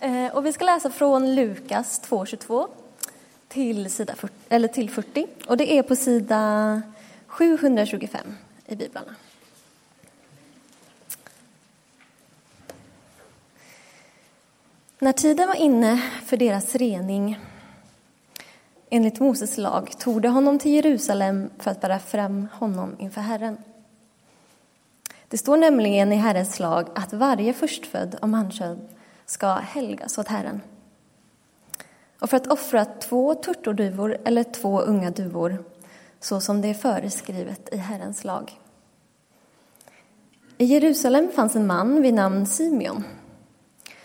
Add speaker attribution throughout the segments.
Speaker 1: Eh, och vi ska läsa från Lukas 2.22 till, sida 40, eller till 40. Och det är på sida 725 i biblarna. När tiden var inne för deras rening enligt Moses lag tog de honom till Jerusalem för att bära fram honom inför Herren. Det står nämligen i Herrens lag att varje förstfödd av mankön ska helgas åt Herren. Och för att offra två turturduvor eller två unga duvor så som det är föreskrivet i Herrens lag. I Jerusalem fanns en man vid namn Simeon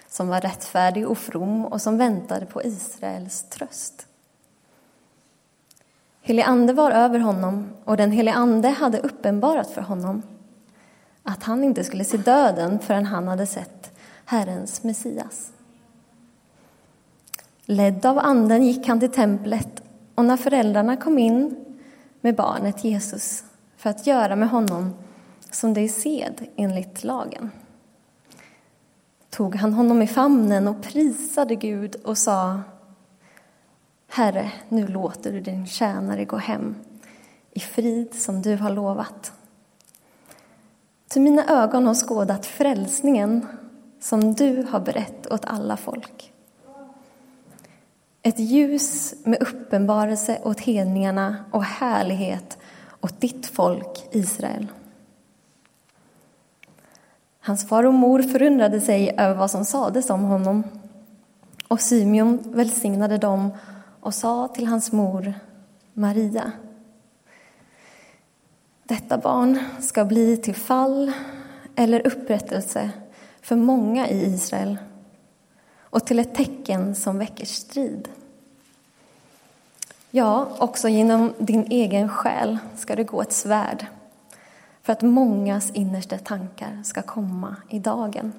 Speaker 1: som var rättfärdig och from och som väntade på Israels tröst. Helig ande var över honom och den helige ande hade uppenbarat för honom att han inte skulle se döden förrän han hade sett Herrens Messias. Ledd av anden gick han till templet och när föräldrarna kom in med barnet Jesus för att göra med honom som det är sed enligt lagen tog han honom i famnen och prisade Gud och sa Herre, nu låter du din tjänare gå hem i frid som du har lovat. Till mina ögon har skådat frälsningen som du har berett åt alla folk. Ett ljus med uppenbarelse åt hedningarna och härlighet åt ditt folk Israel. Hans far och mor förundrade sig över vad som sades om honom. Och Symeon välsignade dem och sa till hans mor Maria. Detta barn ska bli till fall eller upprättelse för många i Israel och till ett tecken som väcker strid. Ja, också genom din egen själ ska det gå ett svärd för att mångas innersta tankar ska komma i dagen.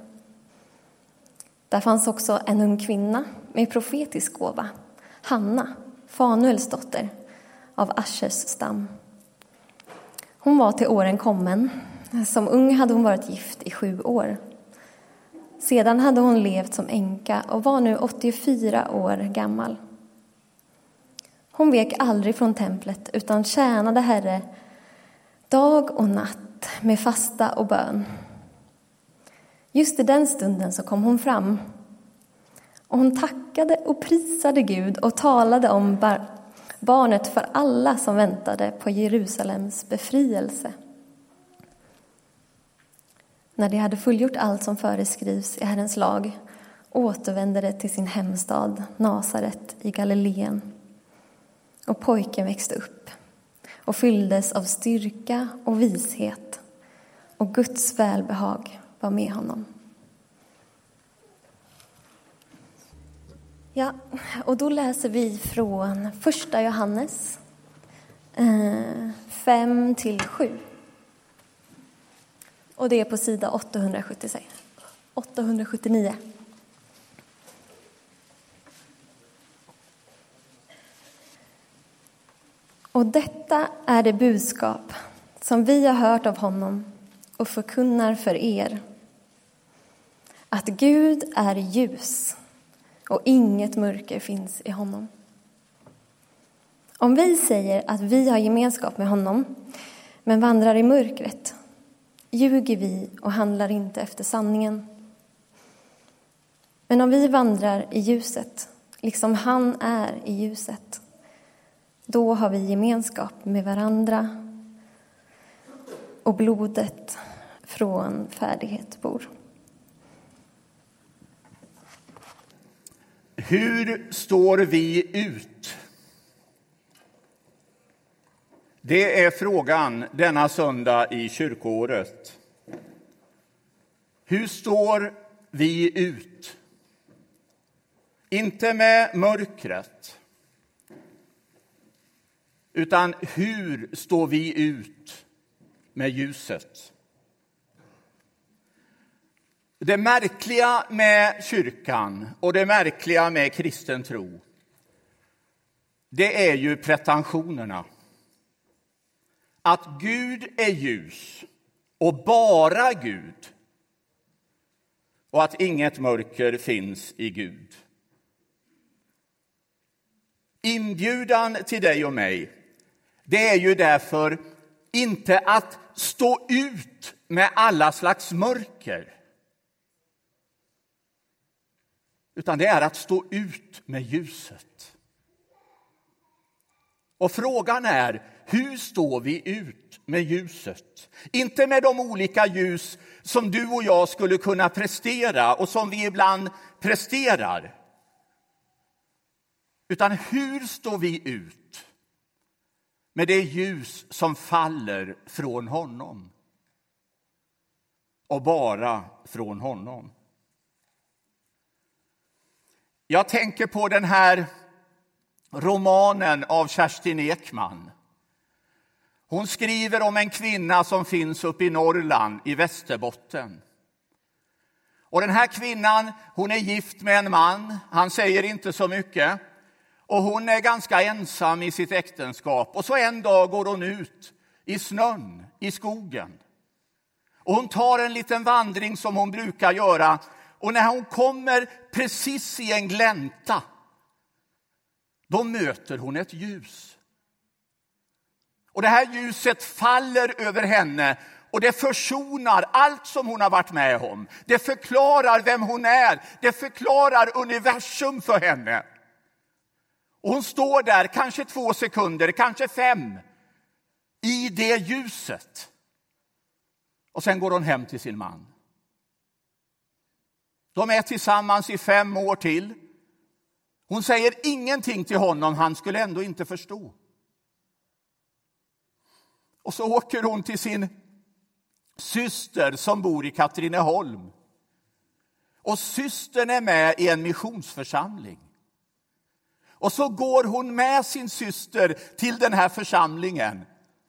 Speaker 1: Där fanns också en ung kvinna med profetisk gåva, Hanna, Fanuels dotter, av Aschers stam. Hon var till åren kommen. Som ung hade hon varit gift i sju år. Sedan hade hon levt som änka och var nu 84 år gammal. Hon vek aldrig från templet utan tjänade Herre dag och natt med fasta och bön. Just i den stunden så kom hon fram och hon tackade och prisade Gud och talade om barnet för alla som väntade på Jerusalems befrielse. När de hade fullgjort allt som föreskrivs i Herrens lag återvände de till sin hemstad Nasaret i Galileen. Och pojken växte upp och fylldes av styrka och vishet och Guds välbehag var med honom. Ja, och då läser vi från första Johannes eh, 5 till 7. Och det är på sida 876, 879. Och detta är det budskap som vi har hört av honom och förkunnar för er. Att Gud är ljus och inget mörker finns i honom. Om vi säger att vi har gemenskap med honom men vandrar i mörkret ljuger vi och handlar inte efter sanningen. Men om vi vandrar i ljuset, liksom han är i ljuset då har vi gemenskap med varandra och blodet från färdighet bor.
Speaker 2: Hur står vi ut? Det är frågan denna söndag i kyrkoåret. Hur står vi ut? Inte med mörkret, utan hur står vi ut med ljuset? Det märkliga med kyrkan och det märkliga med kristen tro det är ju pretensionerna. Att Gud är ljus och bara Gud och att inget mörker finns i Gud. Inbjudan till dig och mig, det är ju därför inte att stå ut med alla slags mörker. Utan det är att stå ut med ljuset. Och frågan är, hur står vi ut med ljuset? Inte med de olika ljus som du och jag skulle kunna prestera och som vi ibland presterar. Utan hur står vi ut med det ljus som faller från honom? Och bara från honom. Jag tänker på den här romanen av Kerstin Ekman. Hon skriver om en kvinna som finns uppe i Norrland, i Västerbotten. Och den här kvinnan hon är gift med en man, han säger inte så mycket. Och Hon är ganska ensam i sitt äktenskap. Och så En dag går hon ut i snön, i skogen. Och Hon tar en liten vandring som hon brukar göra. Och när hon kommer precis i en glänta då möter hon ett ljus. Och Det här ljuset faller över henne och det försonar allt som hon har varit med om. Det förklarar vem hon är, det förklarar universum för henne. Och hon står där, kanske två sekunder, kanske fem, i det ljuset. Och sen går hon hem till sin man. De är tillsammans i fem år till. Hon säger ingenting till honom, han skulle ändå inte förstå. Och så åker hon till sin syster som bor i Katrineholm. Och systern är med i en missionsförsamling. Och så går hon med sin syster till den här församlingen.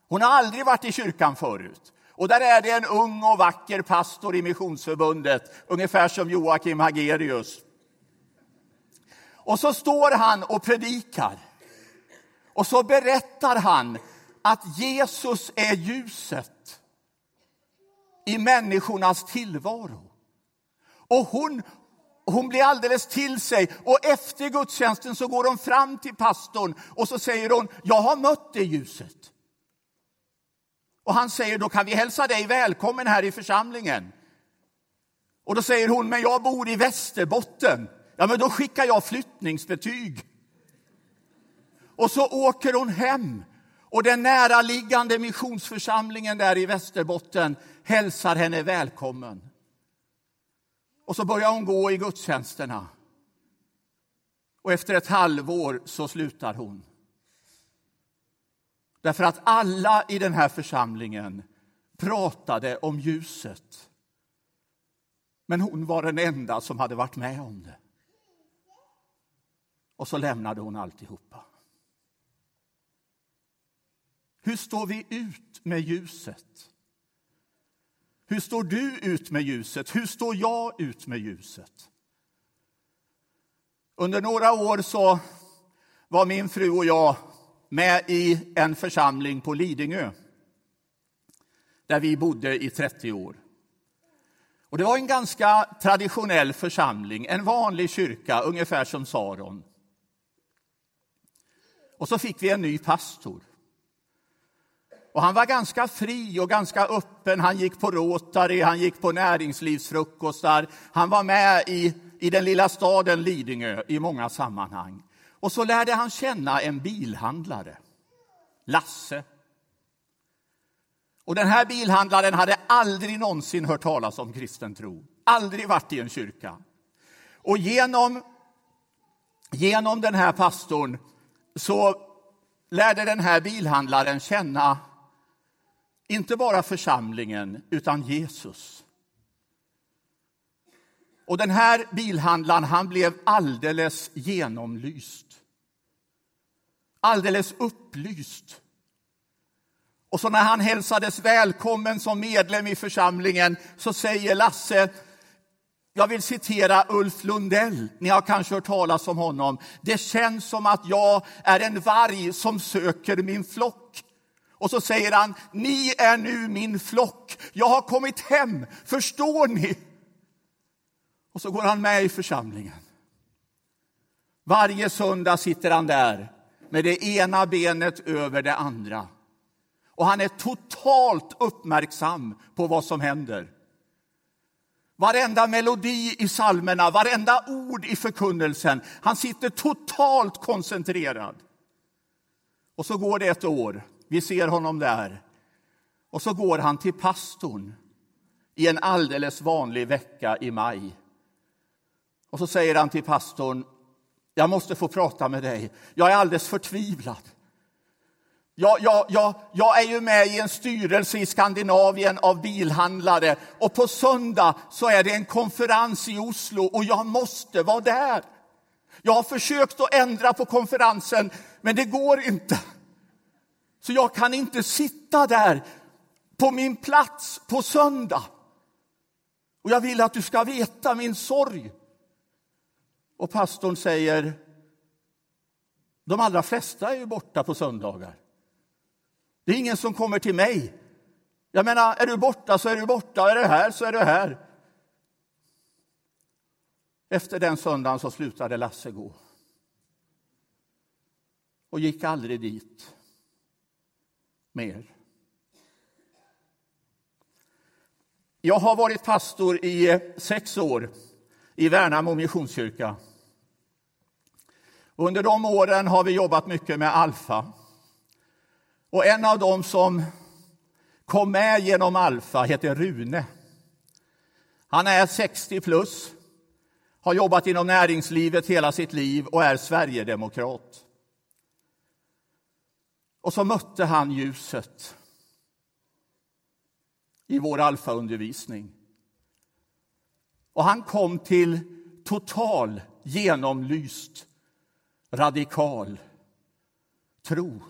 Speaker 2: Hon har aldrig varit i kyrkan förut. Och där är det en ung och vacker pastor i Missionsförbundet, ungefär som Joakim Hagerius. Och så står han och predikar. Och så berättar han att Jesus är ljuset i människornas tillvaro. Och hon, hon blir alldeles till sig och efter gudstjänsten så går hon fram till pastorn och så säger hon, jag har mött det ljuset. Och han säger, då kan vi hälsa dig välkommen här i församlingen. Och då säger hon, men jag bor i Västerbotten. Ja, men då skickar jag flyttningsbetyg. Och så åker hon hem och den näraliggande missionsförsamlingen där i Västerbotten hälsar henne välkommen. Och så börjar hon gå i gudstjänsterna. Och efter ett halvår så slutar hon. Därför att alla i den här församlingen pratade om ljuset. Men hon var den enda som hade varit med om det. Och så lämnade hon alltihopa. Hur står vi ut med ljuset? Hur står du ut med ljuset? Hur står jag ut med ljuset? Under några år så var min fru och jag med i en församling på Lidingö där vi bodde i 30 år. Och det var en ganska traditionell församling, en vanlig kyrka, ungefär som Saron. Och så fick vi en ny pastor. Och han var ganska fri och ganska öppen. Han gick på Rotary, han gick på näringslivsfrukostar. Han var med i, i den lilla staden Lidingö i många sammanhang. Och så lärde han känna en bilhandlare, Lasse. Och den här bilhandlaren hade aldrig någonsin hört talas om kristen tro, aldrig varit i en kyrka. Och genom, genom den här pastorn så lärde den här bilhandlaren känna inte bara församlingen, utan Jesus. Och den här bilhandlaren han blev alldeles genomlyst. Alldeles upplyst. Och så när han hälsades välkommen som medlem i församlingen så säger Lasse jag vill citera Ulf Lundell. Ni har kanske hört talas om honom. Det känns som att jag är en varg som söker min flock. Och så säger han, ni är nu min flock. Jag har kommit hem, förstår ni? Och så går han med i församlingen. Varje söndag sitter han där med det ena benet över det andra. Och han är totalt uppmärksam på vad som händer. Varenda melodi i salmerna, varenda ord i förkunnelsen. Han sitter totalt koncentrerad. Och så går det ett år. Vi ser honom där. Och så går han till pastorn i en alldeles vanlig vecka i maj. Och så säger han till pastorn, jag måste få prata med dig. Jag är alldeles förtvivlad. Jag, jag, jag, jag, är ju med i en styrelse i Skandinavien av bilhandlare och på söndag så är det en konferens i Oslo och jag måste vara där. Jag har försökt att ändra på konferensen, men det går inte. Så jag kan inte sitta där på min plats på söndag. Och jag vill att du ska veta min sorg. Och pastorn säger, de allra flesta är ju borta på söndagar. Det är ingen som kommer till mig. Jag menar, är du borta så är du borta, är du här så är du här. Efter den söndagen så slutade Lasse gå. Och gick aldrig dit mer. Jag har varit pastor i eh, sex år i Värnamo Missionskyrka. Under de åren har vi jobbat mycket med Alfa. Och en av dem som kom med genom Alfa heter Rune. Han är 60 plus, har jobbat inom näringslivet hela sitt liv och är sverigedemokrat. Och så mötte han ljuset i vår alfaundervisning. Och han kom till total, genomlyst, radikal tro.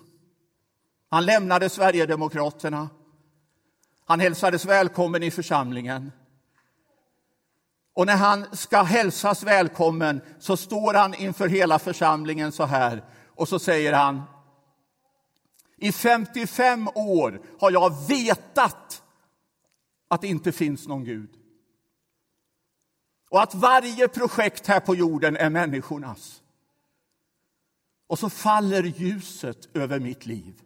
Speaker 2: Han lämnade Sverigedemokraterna. Han hälsades välkommen i församlingen. Och när han ska hälsas välkommen så står han inför hela församlingen så här och så säger han i 55 år har jag vetat att det inte finns någon Gud. Och att varje projekt här på jorden är människornas. Och så faller ljuset över mitt liv.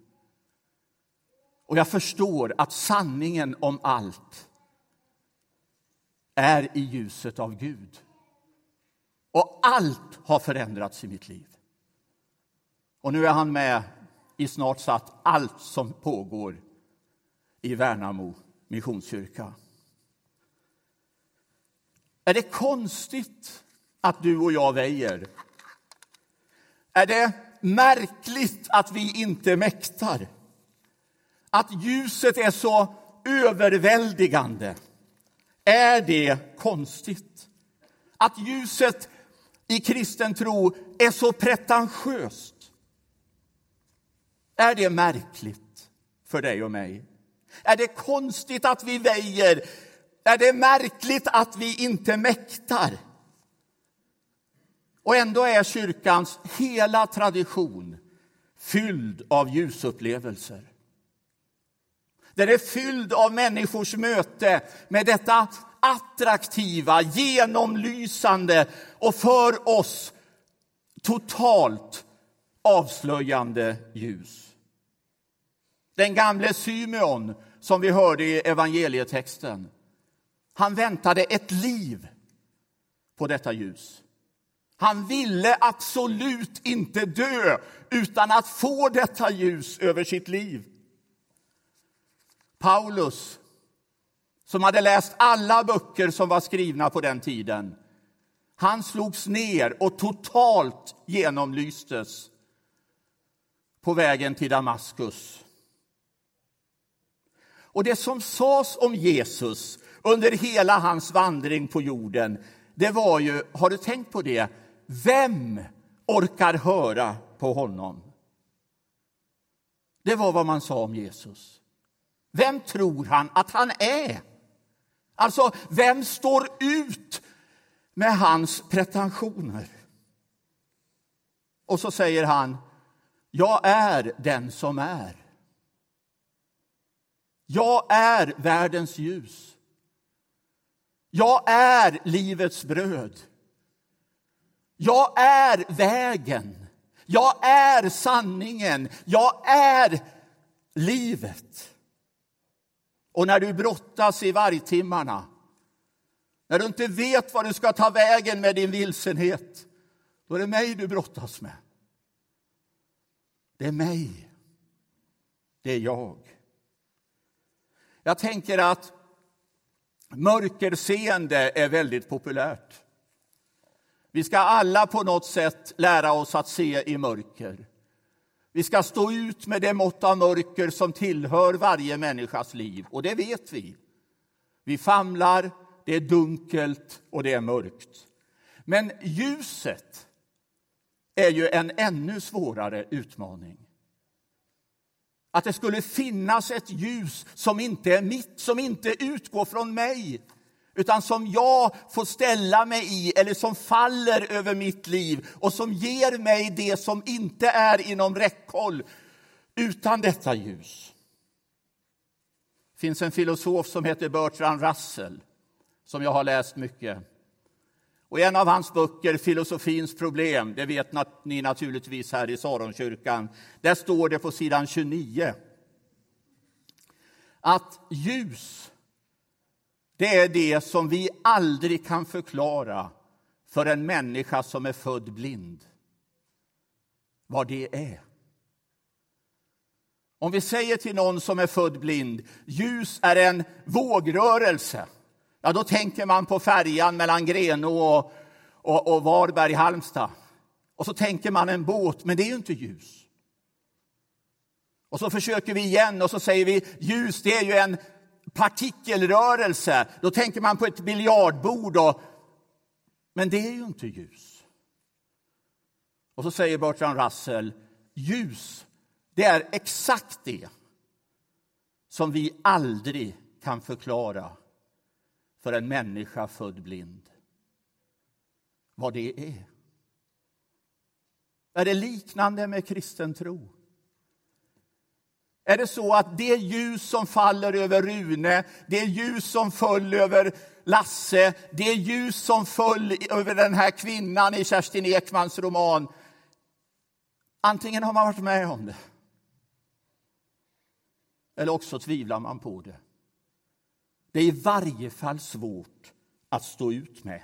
Speaker 2: Och jag förstår att sanningen om allt är i ljuset av Gud. Och allt har förändrats i mitt liv. Och nu är han med i snart sagt allt som pågår i Värnamo missionskyrka. Är det konstigt att du och jag väjer? Är det märkligt att vi inte mäktar? Att ljuset är så överväldigande? Är det konstigt? Att ljuset i kristen tro är så pretentiöst? Är det märkligt för dig och mig? Är det konstigt att vi väjer? Är det märkligt att vi inte mäktar? Och ändå är kyrkans hela tradition fylld av ljusupplevelser. Den är fylld av människors möte med detta attraktiva, genomlysande och för oss totalt avslöjande ljus. Den gamle Symeon, som vi hörde i evangelietexten, han väntade ett liv på detta ljus. Han ville absolut inte dö utan att få detta ljus över sitt liv. Paulus, som hade läst alla böcker som var skrivna på den tiden, han slogs ner och totalt genomlystes på vägen till Damaskus. Och det som sades om Jesus under hela hans vandring på jorden, det var ju, har du tänkt på det? Vem orkar höra på honom? Det var vad man sa om Jesus. Vem tror han att han är? Alltså, vem står ut med hans pretensioner? Och så säger han, jag är den som är. Jag är världens ljus. Jag är livets bröd. Jag är vägen. Jag är sanningen. Jag är livet. Och när du brottas i vargtimmarna, när du inte vet var du ska ta vägen med din vilsenhet, då är det mig du brottas med. Det är mig. Det är jag. Jag tänker att mörkerseende är väldigt populärt. Vi ska alla på något sätt lära oss att se i mörker. Vi ska stå ut med det mått av mörker som tillhör varje människas liv, och det vet vi. Vi famlar, det är dunkelt och det är mörkt. Men ljuset är ju en ännu svårare utmaning. Att det skulle finnas ett ljus som inte är mitt, som inte utgår från mig utan som jag får ställa mig i eller som faller över mitt liv och som ger mig det som inte är inom räckhåll utan detta ljus. Det finns en filosof som heter Bertrand Russell som jag har läst mycket. Och en av hans böcker, Filosofins problem, det vet ni naturligtvis här i Saronkyrkan, där står det på sidan 29 att ljus, det är det som vi aldrig kan förklara för en människa som är född blind. Vad det är. Om vi säger till någon som är född blind, ljus är en vågrörelse Ja, då tänker man på färjan mellan Grenå och, och, och Varberg, Halmstad. Och så tänker man en båt, men det är ju inte ljus. Och så försöker vi igen och så säger vi ljus, det är ju en partikelrörelse. Då tänker man på ett biljardbord, och, men det är ju inte ljus. Och så säger Bertrand Russell, ljus, det är exakt det som vi aldrig kan förklara för en människa född blind. Vad det är. Är det liknande med kristen tro? Är det så att det ljus som faller över Rune, det ljus som föll över Lasse, det ljus som föll över den här kvinnan i Kerstin Ekmans roman, antingen har man varit med om det eller också tvivlar man på det. Det är i varje fall svårt att stå ut med.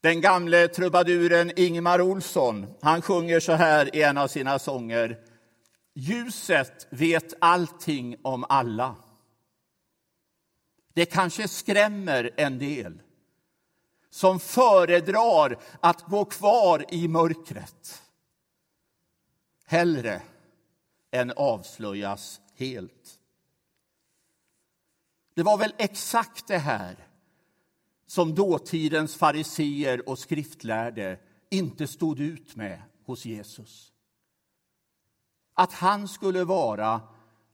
Speaker 2: Den gamle trubaduren Ingmar Olsson han sjunger så här i en av sina sånger. Ljuset vet allting om alla. Det kanske skrämmer en del som föredrar att gå kvar i mörkret hellre än avslöjas helt. Det var väl exakt det här som dåtidens fariseer och skriftlärde inte stod ut med hos Jesus. Att han skulle vara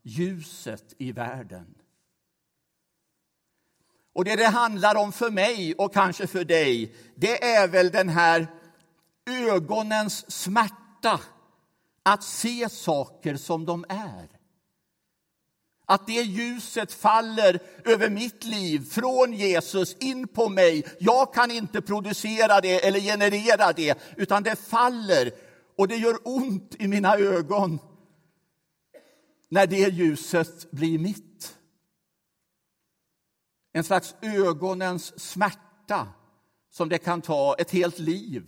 Speaker 2: ljuset i världen. Och det det handlar om för mig och kanske för dig, det är väl den här ögonens smärta att se saker som de är. Att det ljuset faller över mitt liv från Jesus in på mig. Jag kan inte producera det eller generera det, utan det faller och det gör ont i mina ögon när det ljuset blir mitt. En slags ögonens smärta som det kan ta ett helt liv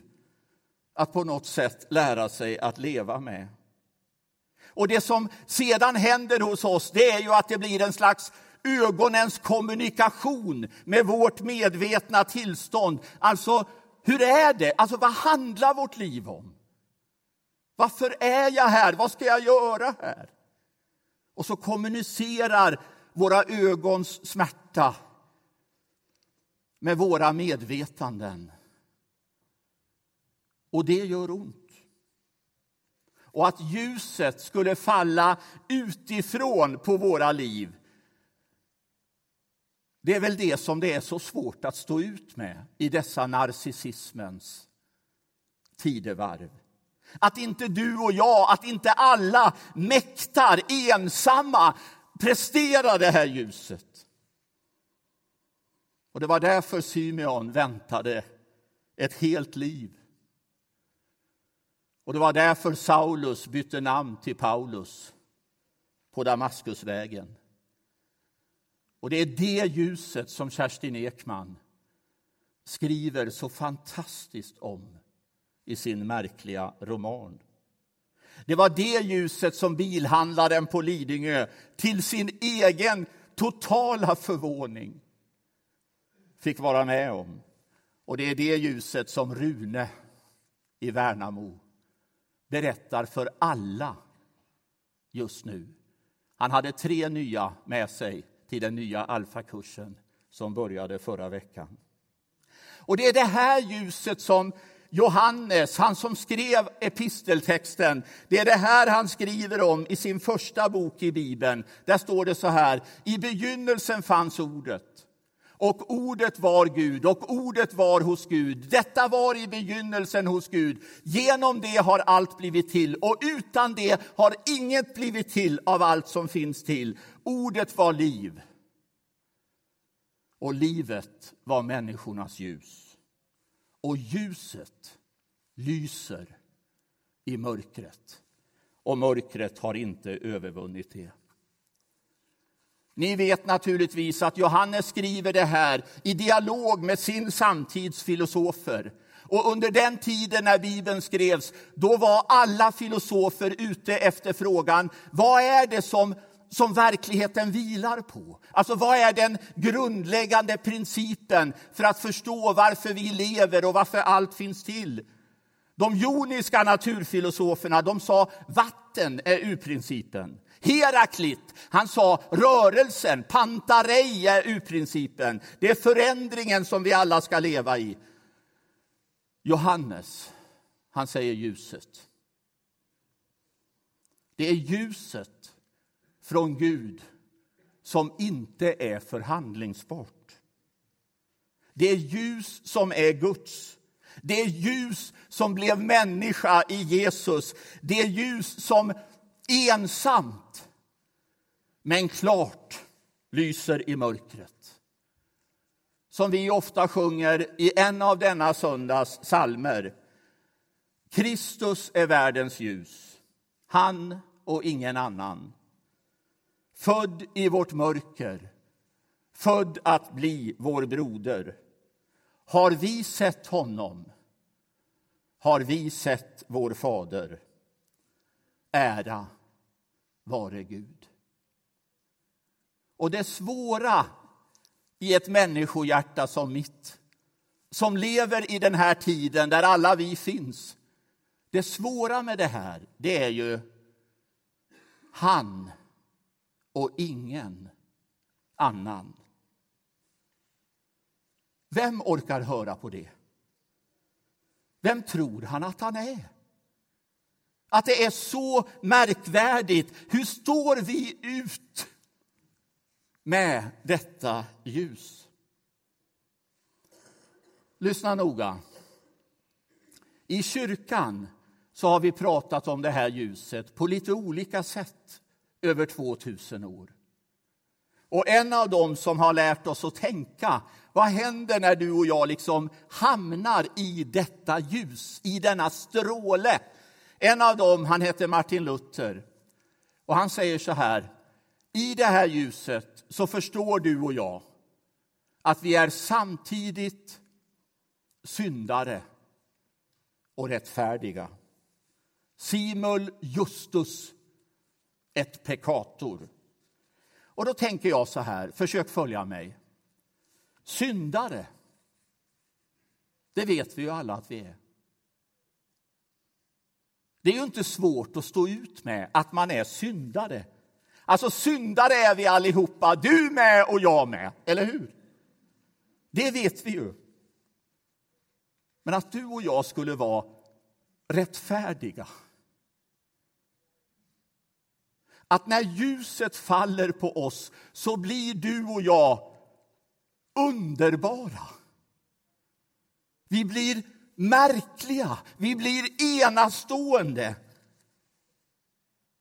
Speaker 2: att på något sätt lära sig att leva med. Och det som sedan händer hos oss, det är ju att det blir en slags ögonens kommunikation med vårt medvetna tillstånd. Alltså, hur är det? Alltså, vad handlar vårt liv om? Varför är jag här? Vad ska jag göra här? Och så kommunicerar våra ögons smärta med våra medvetanden. Och det gör ont och att ljuset skulle falla utifrån på våra liv. Det är väl det som det är så svårt att stå ut med i dessa narcissismens tidevarv. Att inte du och jag, att inte alla mäktar ensamma prestera det här ljuset. Och det var därför Symeon väntade ett helt liv. Och det var därför Saulus bytte namn till Paulus på Damaskusvägen. Och det är det ljuset som Kerstin Ekman skriver så fantastiskt om i sin märkliga roman. Det var det ljuset som bilhandlaren på Lidingö till sin egen totala förvåning fick vara med om. Och det är det ljuset som Rune i Värnamo berättar för alla just nu. Han hade tre nya med sig till den nya alfakursen som började förra veckan. Och det är det här ljuset som Johannes, han som skrev episteltexten, det är det här han skriver om i sin första bok i Bibeln. Där står det så här, i begynnelsen fanns ordet. Och ordet var Gud, och ordet var hos Gud. Detta var i begynnelsen hos Gud. Genom det har allt blivit till, och utan det har inget blivit till av allt som finns till. Ordet var liv, och livet var människornas ljus. Och ljuset lyser i mörkret, och mörkret har inte övervunnit det. Ni vet naturligtvis att Johannes skriver det här i dialog med sin samtidsfilosofer. Och under den tiden när Bibeln skrevs, då var alla filosofer ute efter frågan, vad är det som, som verkligheten vilar på? Alltså vad är den grundläggande principen för att förstå varför vi lever och varför allt finns till? De joniska naturfilosoferna de sa vatten är urprincipen. Heraklit, han sa rörelsen, pantarei är urprincipen. Det är förändringen som vi alla ska leva i. Johannes, han säger ljuset. Det är ljuset från Gud som inte är förhandlingsbart. Det är ljus som är Guds. Det ljus som blev människa i Jesus. Det ljus som ensamt, men klart lyser i mörkret. Som vi ofta sjunger i en av denna söndags salmer. Kristus är världens ljus, han och ingen annan. Född i vårt mörker, född att bli vår broder. Har vi sett honom, har vi sett vår fader. Ära vare Gud. Och det svåra i ett människohjärta som mitt, som lever i den här tiden där alla vi finns. Det svåra med det här, det är ju han och ingen annan. Vem orkar höra på det? Vem tror han att han är? Att det är så märkvärdigt. Hur står vi ut med detta ljus? Lyssna noga. I kyrkan så har vi pratat om det här ljuset på lite olika sätt över 2000 år. Och en av dem som har lärt oss att tänka, vad händer när du och jag liksom hamnar i detta ljus, i denna stråle en av dem han heter Martin Luther. Och Han säger så här. I det här ljuset så förstår du och jag att vi är samtidigt syndare och rättfärdiga. Simul justus et peccator. Och då tänker jag så här, försök följa mig. Syndare, det vet vi ju alla att vi är. Det är ju inte svårt att stå ut med att man är syndare. Alltså syndare är vi allihopa, du med och jag med, eller hur? Det vet vi ju. Men att du och jag skulle vara rättfärdiga. Att när ljuset faller på oss så blir du och jag underbara. Vi blir märkliga, vi blir enastående.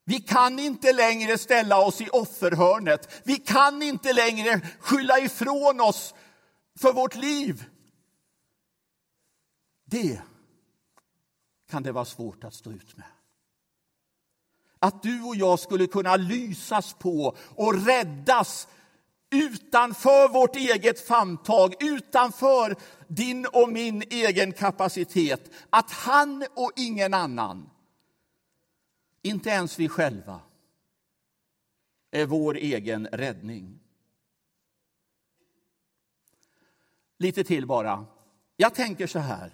Speaker 2: Vi kan inte längre ställa oss i offerhörnet. Vi kan inte längre skylla ifrån oss för vårt liv. Det kan det vara svårt att stå ut med. Att du och jag skulle kunna lysas på och räddas utanför vårt eget famntag, utanför din och min egen kapacitet. Att han och ingen annan, inte ens vi själva, är vår egen räddning. Lite till bara. Jag tänker så här.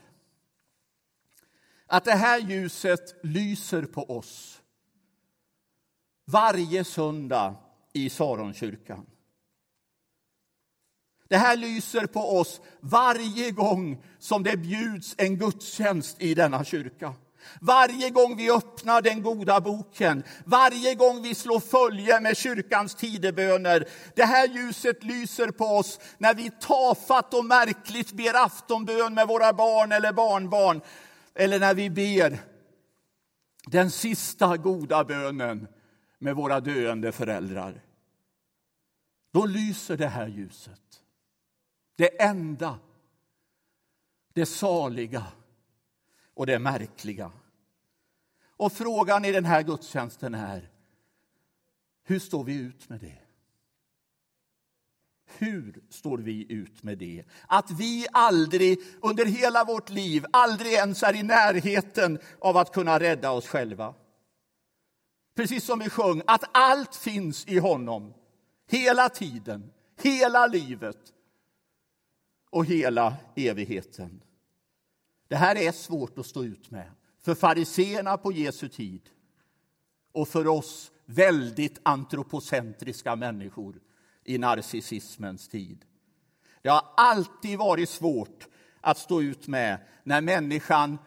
Speaker 2: Att det här ljuset lyser på oss varje söndag i Saronkyrkan. Det här lyser på oss varje gång som det bjuds en gudstjänst i denna kyrka. Varje gång vi öppnar den goda boken, varje gång vi slår följe med kyrkans tideböner. Det här ljuset lyser på oss när vi tafatt och märkligt ber aftonbön med våra barn eller barnbarn. Eller när vi ber den sista goda bönen med våra döende föräldrar. Då lyser det här ljuset. Det enda, det saliga och det märkliga. Och frågan i den här gudstjänsten är, hur står vi ut med det? Hur står vi ut med det? Att vi aldrig under hela vårt liv, aldrig ens är i närheten av att kunna rädda oss själva. Precis som vi sjöng, att allt finns i honom. Hela tiden, hela livet och hela evigheten. Det här är svårt att stå ut med för fariseerna på Jesu tid och för oss väldigt antropocentriska människor i narcissismens tid. Det har alltid varit svårt att stå ut med när människan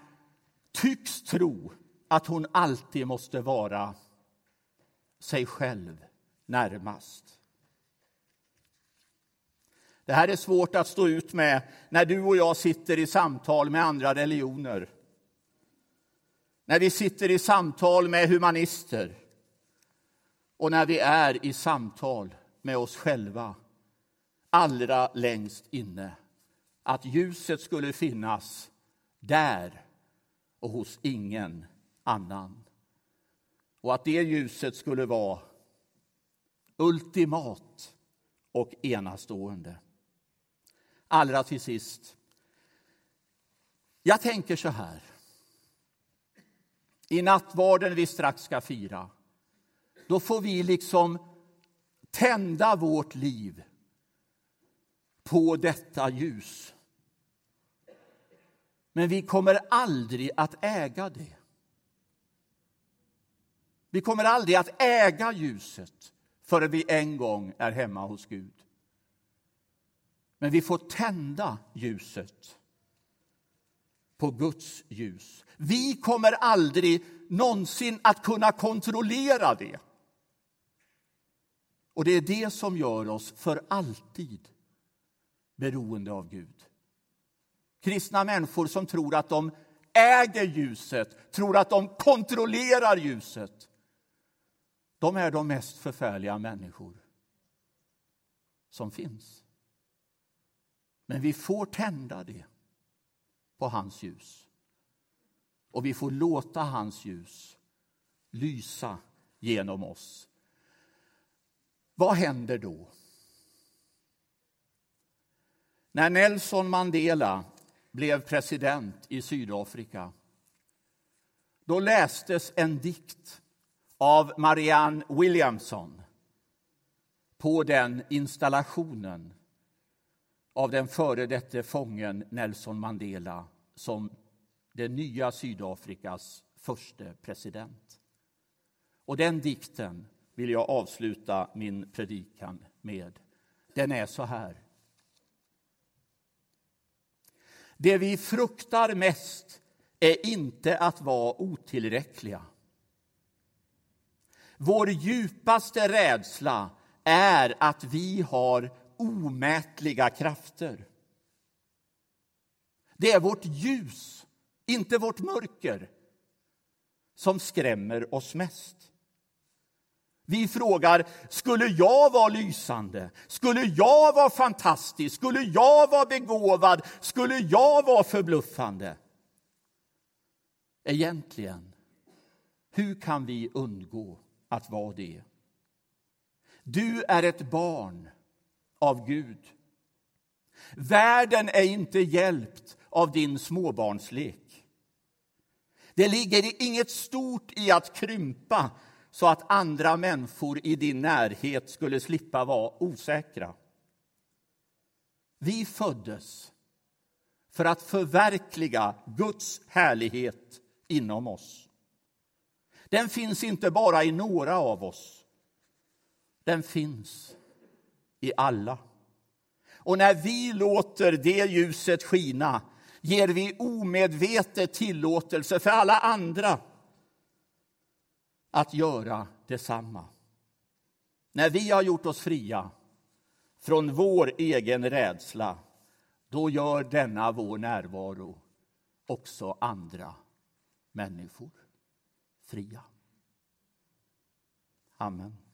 Speaker 2: tycks tro att hon alltid måste vara sig själv närmast. Det här är svårt att stå ut med när du och jag sitter i samtal med andra religioner. När vi sitter i samtal med humanister och när vi är i samtal med oss själva allra längst inne. Att ljuset skulle finnas där och hos ingen annan. Och att det ljuset skulle vara ultimat och enastående. Allra till sist. Jag tänker så här. I nattvarden vi strax ska fira, då får vi liksom tända vårt liv på detta ljus. Men vi kommer aldrig att äga det. Vi kommer aldrig att äga ljuset förrän vi en gång är hemma hos Gud. Men vi får tända ljuset på Guds ljus. Vi kommer aldrig någonsin att kunna kontrollera det. Och det är det som gör oss för alltid beroende av Gud. Kristna människor som tror att de äger ljuset, tror att de kontrollerar ljuset. De är de mest förfärliga människor som finns. Men vi får tända det på hans ljus. Och vi får låta hans ljus lysa genom oss. Vad händer då? När Nelson Mandela blev president i Sydafrika då lästes en dikt av Marianne Williamson på den installationen av den före detta fången Nelson Mandela som det nya Sydafrikas första president. Och den dikten vill jag avsluta min predikan med. Den är så här. Det vi fruktar mest är inte att vara otillräckliga. Vår djupaste rädsla är att vi har omätliga krafter. Det är vårt ljus, inte vårt mörker, som skrämmer oss mest. Vi frågar, skulle jag vara lysande? Skulle jag vara fantastisk? Skulle jag vara begåvad? Skulle jag vara förbluffande? Egentligen, hur kan vi undgå att vara det? Du är ett barn av Gud. Världen är inte hjälpt av din småbarnslek. Det ligger inget stort i att krympa så att andra människor i din närhet skulle slippa vara osäkra. Vi föddes för att förverkliga Guds härlighet inom oss. Den finns inte bara i några av oss. Den finns i alla. Och när vi låter det ljuset skina ger vi omedvetet tillåtelse för alla andra att göra detsamma. När vi har gjort oss fria från vår egen rädsla då gör denna vår närvaro också andra människor fria. Amen.